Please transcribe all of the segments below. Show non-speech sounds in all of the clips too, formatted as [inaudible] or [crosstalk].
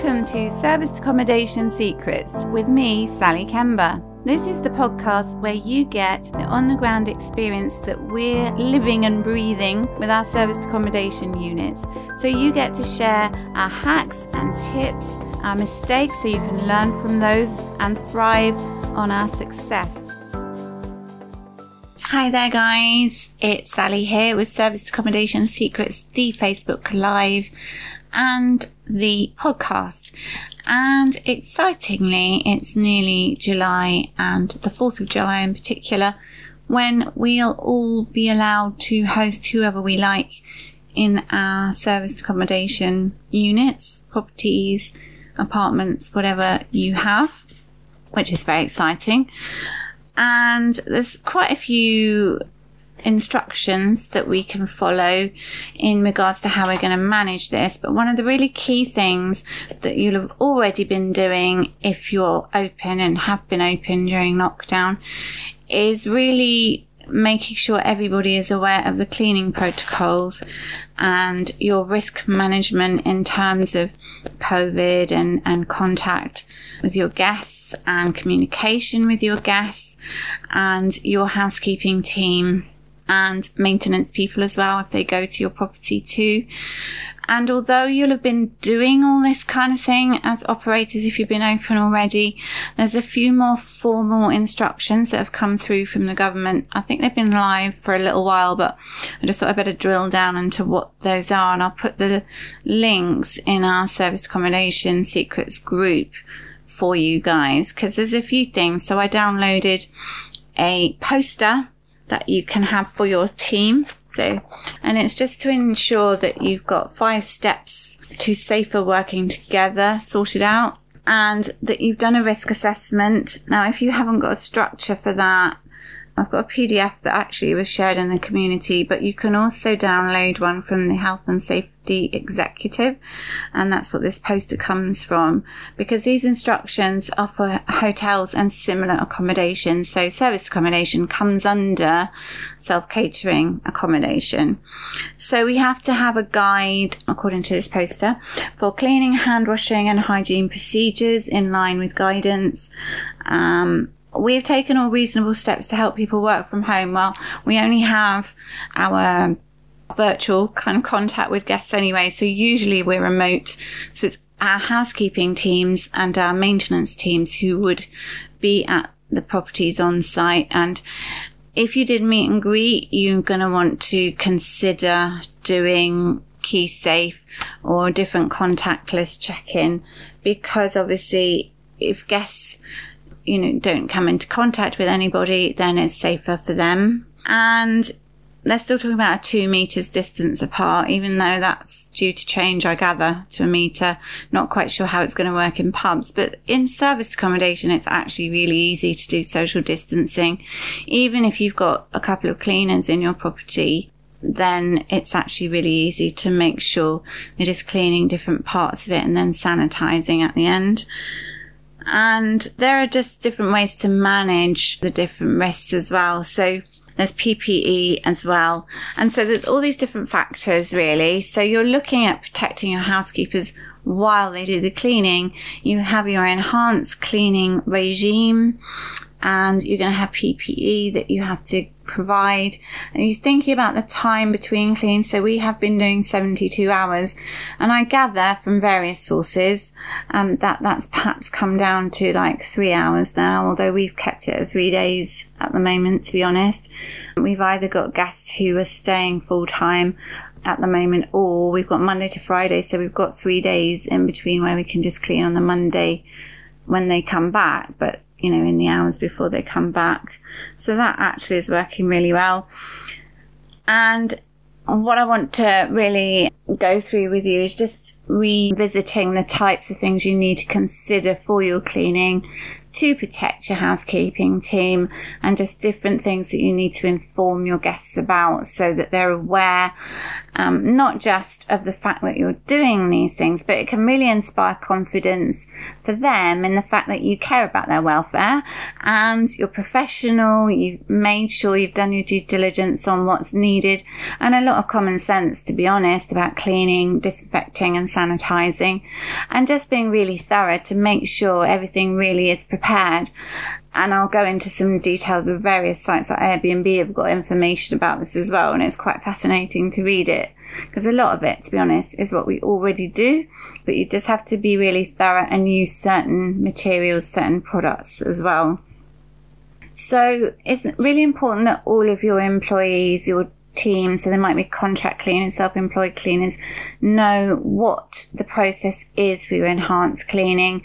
Welcome to Serviced Accommodation Secrets with me, Sally Kemba. This is the podcast where you get the on the ground experience that we're living and breathing with our serviced accommodation units. So you get to share our hacks and tips, our mistakes, so you can learn from those and thrive on our success. Hi there, guys. It's Sally here with Serviced Accommodation Secrets, the Facebook Live and the podcast. And excitingly, it's nearly July and the 4th of July in particular when we'll all be allowed to host whoever we like in our serviced accommodation units, properties, apartments, whatever you have, which is very exciting. And there's quite a few instructions that we can follow in regards to how we're going to manage this. But one of the really key things that you'll have already been doing if you're open and have been open during lockdown is really making sure everybody is aware of the cleaning protocols and your risk management in terms of COVID and, and contact with your guests and communication with your guests and your housekeeping team and maintenance people as well if they go to your property too. And although you'll have been doing all this kind of thing as operators, if you've been open already, there's a few more formal instructions that have come through from the government. I think they've been live for a little while, but I just thought I'd better drill down into what those are. And I'll put the links in our service accommodation secrets group for you guys because there's a few things. So I downloaded a poster that you can have for your team. So, and it's just to ensure that you've got five steps to safer working together sorted out and that you've done a risk assessment. Now, if you haven't got a structure for that, I've got a PDF that actually was shared in the community, but you can also download one from the Health and Safety Executive. And that's what this poster comes from because these instructions are for hotels and similar accommodation. So service accommodation comes under self catering accommodation. So we have to have a guide according to this poster for cleaning, hand washing and hygiene procedures in line with guidance. Um, we've taken all reasonable steps to help people work from home. Well, we only have our virtual kind of contact with guests anyway. So usually we're remote. So it's our housekeeping teams and our maintenance teams who would be at the properties on site. And if you did meet and greet, you're going to want to consider doing key safe or different contactless check in because obviously if guests you know, don't come into contact with anybody, then it's safer for them. And they're still talking about a two meters distance apart, even though that's due to change, I gather, to a meter. Not quite sure how it's going to work in pubs, but in service accommodation, it's actually really easy to do social distancing. Even if you've got a couple of cleaners in your property, then it's actually really easy to make sure you're just cleaning different parts of it and then sanitizing at the end. And there are just different ways to manage the different risks as well. So there's PPE as well. And so there's all these different factors really. So you're looking at protecting your housekeepers while they do the cleaning. You have your enhanced cleaning regime and you're going to have PPE that you have to provide. And you're thinking about the time between cleans. So we have been doing 72 hours and I gather from various sources, um, that that's perhaps come down to like three hours now, although we've kept it at three days at the moment, to be honest. We've either got guests who are staying full time at the moment, or we've got Monday to Friday. So we've got three days in between where we can just clean on the Monday when they come back. But you know, in the hours before they come back. So that actually is working really well. And what I want to really go through with you is just revisiting the types of things you need to consider for your cleaning. To protect your housekeeping team and just different things that you need to inform your guests about so that they're aware, um, not just of the fact that you're doing these things, but it can really inspire confidence for them in the fact that you care about their welfare and you're professional, you've made sure you've done your due diligence on what's needed and a lot of common sense, to be honest, about cleaning, disinfecting and sanitizing and just being really thorough to make sure everything really is prepared. And I'll go into some details of various sites like Airbnb have got information about this as well. And it's quite fascinating to read it because a lot of it, to be honest, is what we already do, but you just have to be really thorough and use certain materials, certain products as well. So it's really important that all of your employees, your teams, so there might be contract cleaners, self-employed cleaners, know what the process is for your enhanced cleaning.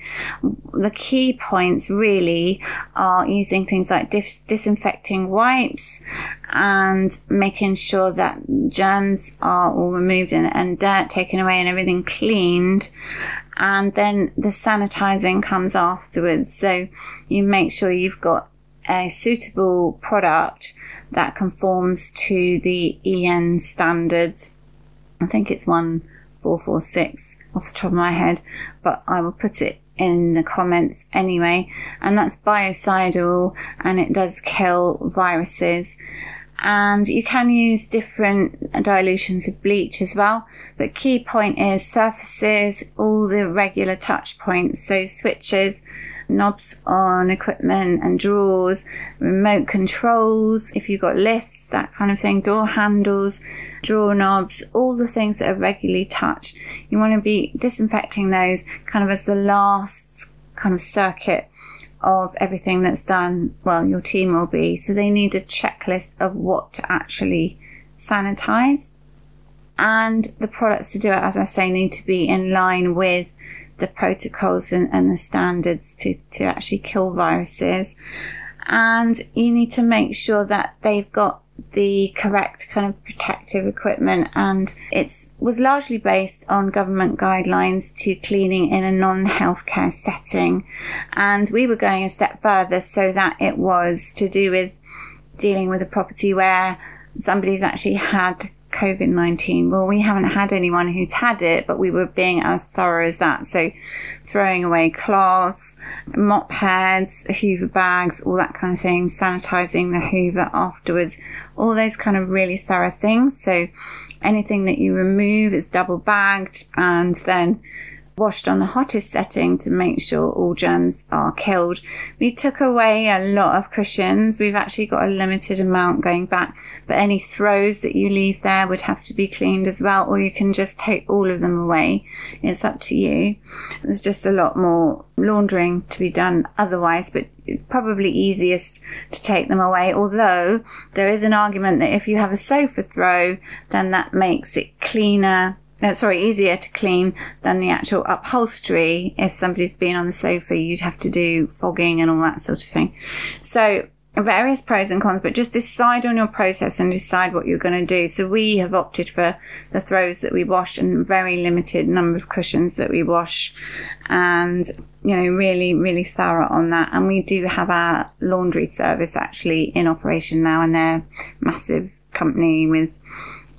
The key points really are using things like dis- disinfecting wipes and making sure that germs are all removed and, and dirt taken away and everything cleaned and then the sanitizing comes afterwards. So you make sure you've got a suitable product that conforms to the EN standards. I think it's 1446 off the top of my head, but I will put it in the comments anyway. And that's biocidal and it does kill viruses. And you can use different dilutions of bleach as well. But key point is surfaces, all the regular touch points. So switches, knobs on equipment and drawers, remote controls, if you've got lifts, that kind of thing, door handles, drawer knobs, all the things that are regularly touched. You want to be disinfecting those kind of as the last kind of circuit of everything that's done. Well, your team will be. So they need a checklist of what to actually sanitize. And the products to do it, as I say, need to be in line with the protocols and, and the standards to, to actually kill viruses. And you need to make sure that they've got the correct kind of protective equipment and it was largely based on government guidelines to cleaning in a non-healthcare setting and we were going a step further so that it was to do with dealing with a property where somebody's actually had COVID 19? Well, we haven't had anyone who's had it, but we were being as thorough as that. So throwing away cloths, mop heads, Hoover bags, all that kind of thing, sanitizing the Hoover afterwards, all those kind of really thorough things. So anything that you remove is double bagged and then washed on the hottest setting to make sure all germs are killed. We took away a lot of cushions. We've actually got a limited amount going back, but any throws that you leave there would have to be cleaned as well, or you can just take all of them away. It's up to you. There's just a lot more laundering to be done otherwise, but probably easiest to take them away. Although there is an argument that if you have a sofa throw, then that makes it cleaner uh, sorry, easier to clean than the actual upholstery. If somebody's been on the sofa, you'd have to do fogging and all that sort of thing. So various pros and cons, but just decide on your process and decide what you're going to do. So we have opted for the throws that we wash and very limited number of cushions that we wash and, you know, really, really thorough on that. And we do have our laundry service actually in operation now and they're massive company with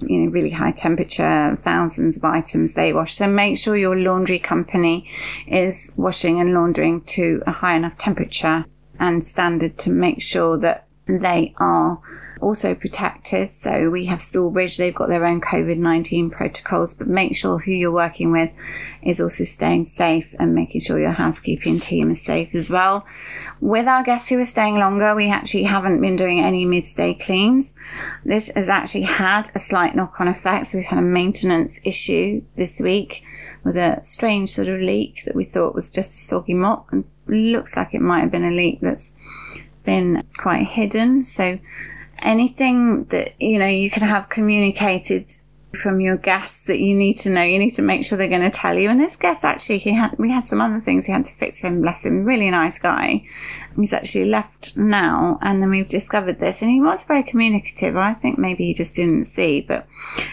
you know, really high temperature, thousands of items they wash. So make sure your laundry company is washing and laundering to a high enough temperature and standard to make sure that they are also protected. So we have Stallbridge, they've got their own COVID 19 protocols, but make sure who you're working with is also staying safe and making sure your housekeeping team is safe as well. With our guests who are staying longer, we actually haven't been doing any mid-stay cleans. This has actually had a slight knock-on effect. So we've had a maintenance issue this week with a strange sort of leak that we thought was just a soggy mop and looks like it might have been a leak that's been quite hidden. So anything that, you know, you can have communicated from your guests that you need to know. You need to make sure they're going to tell you. And this guest actually, he had, we had some other things he had to fix for him. Bless him. Really nice guy. He's actually left now. And then we've discovered this and he was very communicative. I think maybe he just didn't see, but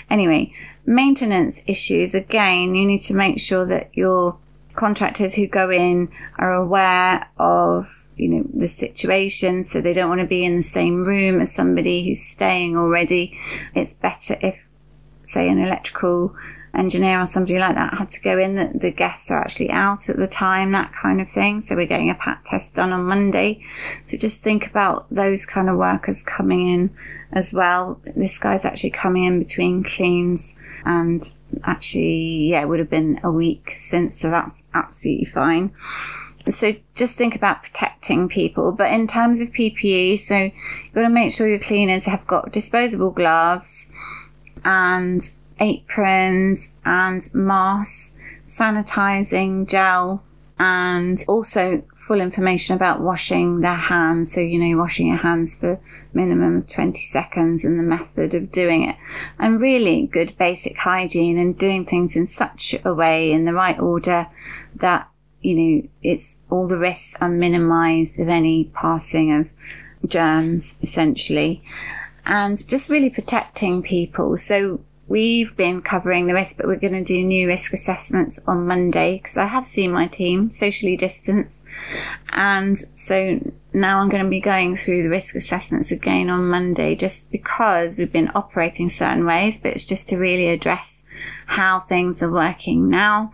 anyway, maintenance issues. Again, you need to make sure that your contractors who go in are aware of you know the situation so they don't want to be in the same room as somebody who's staying already. It's better if say an electrical engineer or somebody like that had to go in that the guests are actually out at the time that kind of thing. So we're getting a pat test done on monday. So just think about those kind of workers coming in as well. This guy's actually coming in between cleans and actually yeah it would have been a week since so that's absolutely fine. So just think about protecting people. But in terms of PPE, so you've got to make sure your cleaners have got disposable gloves and aprons and masks, sanitizing gel, and also full information about washing their hands. So, you know, washing your hands for minimum of 20 seconds and the method of doing it. And really good basic hygiene and doing things in such a way in the right order that you know, it's all the risks are minimized of any passing of germs, essentially, and just really protecting people. So we've been covering the risk, but we're going to do new risk assessments on Monday because I have seen my team socially distance. And so now I'm going to be going through the risk assessments again on Monday just because we've been operating certain ways, but it's just to really address how things are working now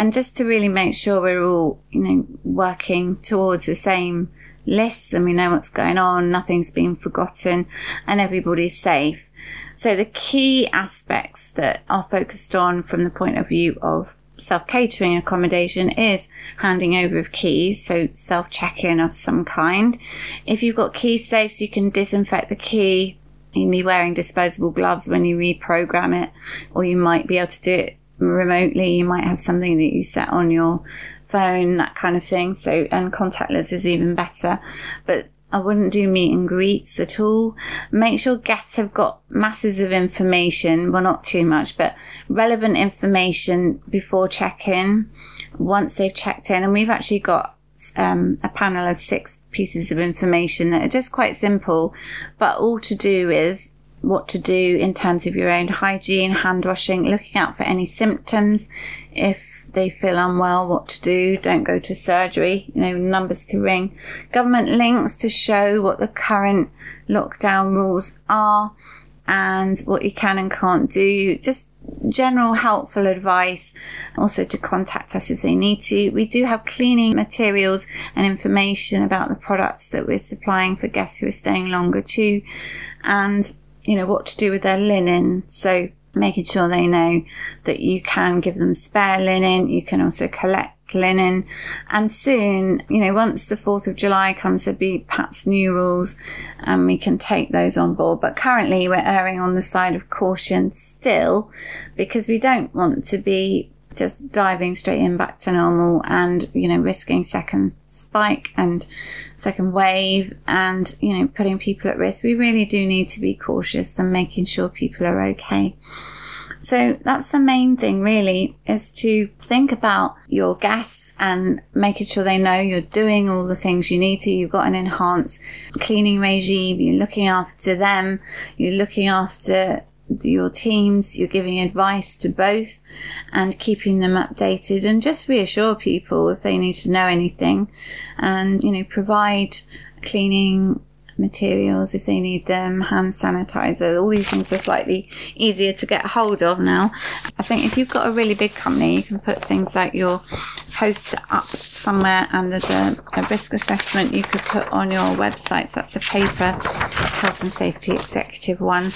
and just to really make sure we're all, you know, working towards the same lists and we know what's going on, nothing's been forgotten, and everybody's safe. So the key aspects that are focused on from the point of view of self catering accommodation is handing over of keys, so self check in of some kind. If you've got key safes, you can disinfect the key. You can be wearing disposable gloves when you reprogram it, or you might be able to do it remotely. You might have something that you set on your phone, that kind of thing. So, and contactless is even better. But I wouldn't do meet and greets at all. Make sure guests have got masses of information. Well, not too much, but relevant information before check-in. Once they've checked in, and we've actually got um, a panel of six pieces of information that are just quite simple, but all to do with what to do in terms of your own hygiene, hand washing, looking out for any symptoms. If they feel unwell, what to do. Don't go to surgery. You know, numbers to ring. Government links to show what the current lockdown rules are and what you can and can't do. Just general helpful advice. Also to contact us if they need to. We do have cleaning materials and information about the products that we're supplying for guests who are staying longer too. And you know, what to do with their linen. So making sure they know that you can give them spare linen. You can also collect linen. And soon, you know, once the 4th of July comes, there'll be perhaps new rules and we can take those on board. But currently we're erring on the side of caution still because we don't want to be just diving straight in back to normal and, you know, risking second spike and second wave and, you know, putting people at risk. We really do need to be cautious and making sure people are okay. So that's the main thing really is to think about your guests and making sure they know you're doing all the things you need to. You've got an enhanced cleaning regime. You're looking after them. You're looking after your teams, you're giving advice to both and keeping them updated and just reassure people if they need to know anything and, you know, provide cleaning materials if they need them, hand sanitizer, all these things are slightly easier to get hold of now. I think if you've got a really big company, you can put things like your poster up somewhere and there's a, a risk assessment you could put on your website. So that's a paper health and safety executive one.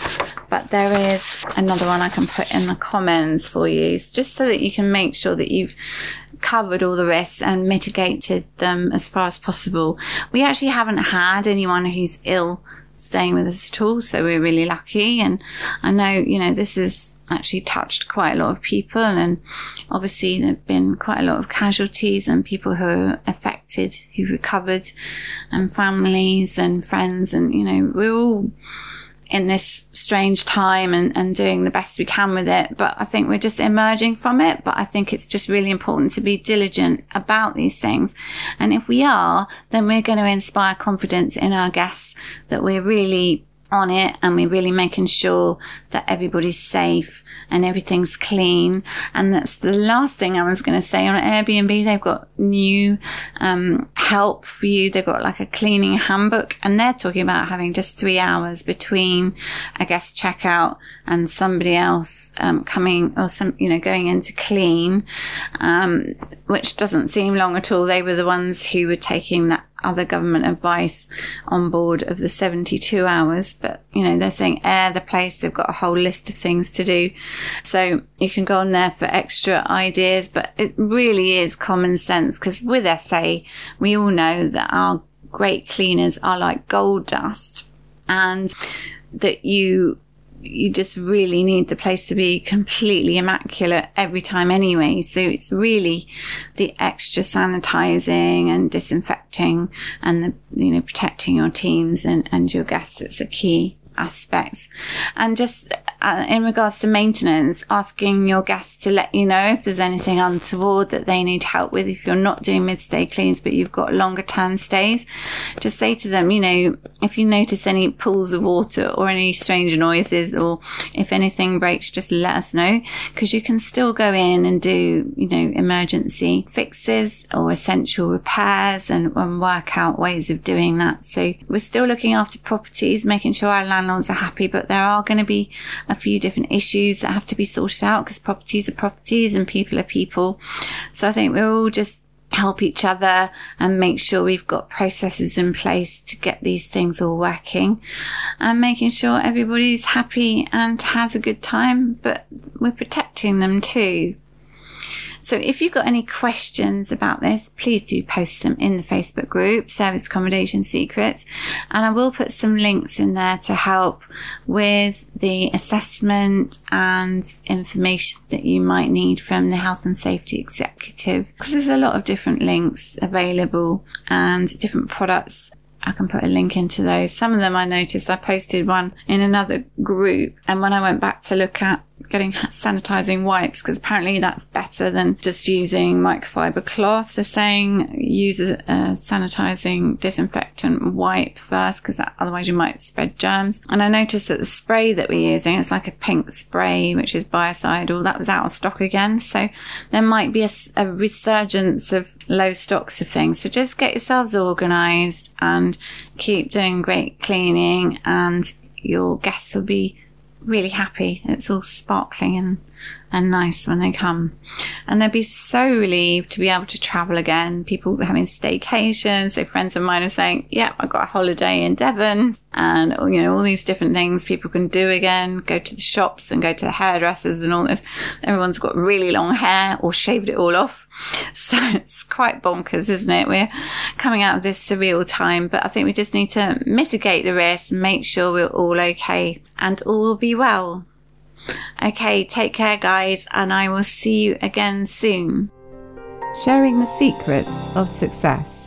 But there is another one I can put in the comments for you just so that you can make sure that you've covered all the risks and mitigated them as far as possible. We actually haven't had anyone who's ill staying with us at all, so we're really lucky. And I know, you know, this has actually touched quite a lot of people, and obviously there have been quite a lot of casualties and people who are affected who've recovered, and families and friends, and you know, we're all in this strange time and, and doing the best we can with it. But I think we're just emerging from it. But I think it's just really important to be diligent about these things. And if we are, then we're going to inspire confidence in our guests that we're really on it and we're really making sure that everybody's safe and everything's clean. And that's the last thing I was going to say on Airbnb. They've got new um, help for you. They've got like a cleaning handbook and they're talking about having just three hours between a guest checkout and somebody else um, coming or some, you know, going in to clean, um, which doesn't seem long at all. They were the ones who were taking that other government advice on board of the 72 hours, but you know, they're saying air the place. They've got a whole list of things to do. So you can go on there for extra ideas, but it really is common sense because with SA, we all know that our great cleaners are like gold dust and that you you just really need the place to be completely immaculate every time anyway. So it's really the extra sanitizing and disinfecting and the, you know, protecting your teams and, and your guests that's a key aspects. And just uh, in regards to maintenance, asking your guests to let you know if there's anything untoward that they need help with. If you're not doing mid-stay cleans, but you've got longer term stays, just say to them, you know, if you notice any pools of water or any strange noises or if anything breaks, just let us know because you can still go in and do, you know, emergency fixes or essential repairs and, and work out ways of doing that. So we're still looking after properties, making sure our landlords are happy, but there are going to be a few different issues that have to be sorted out because properties are properties and people are people. So I think we're all just help each other and make sure we've got processes in place to get these things all working and making sure everybody's happy and has a good time, but we're protecting them too. So if you've got any questions about this, please do post them in the Facebook group, Service Accommodation Secrets. And I will put some links in there to help with the assessment and information that you might need from the Health and Safety Executive. Because there's a lot of different links available and different products I can put a link into those. Some of them I noticed I posted one in another group and when I went back to look at getting sanitizing wipes because apparently that's better than just using microfiber cloth. They're saying use a, a sanitizing disinfectant wipe first because otherwise you might spread germs. And I noticed that the spray that we're using, it's like a pink spray, which is biocidal, that was out of stock again. So there might be a, a resurgence of low stocks of things. So just get yourselves organized and keep doing great cleaning and your guests will be really happy. It's all sparkling and, and nice when they come. And they'd be so relieved to be able to travel again. People having staycations. So friends of mine are saying, yeah, I got a holiday in Devon and, you know, all these different things people can do again, go to the shops and go to the hairdressers and all this. Everyone's got really long hair or shaved it all off. [laughs] So it's quite bonkers, isn't it? We're coming out of this surreal time, but I think we just need to mitigate the risk, make sure we're all okay and all will be well. Okay, take care guys and I will see you again soon. Sharing the secrets of success.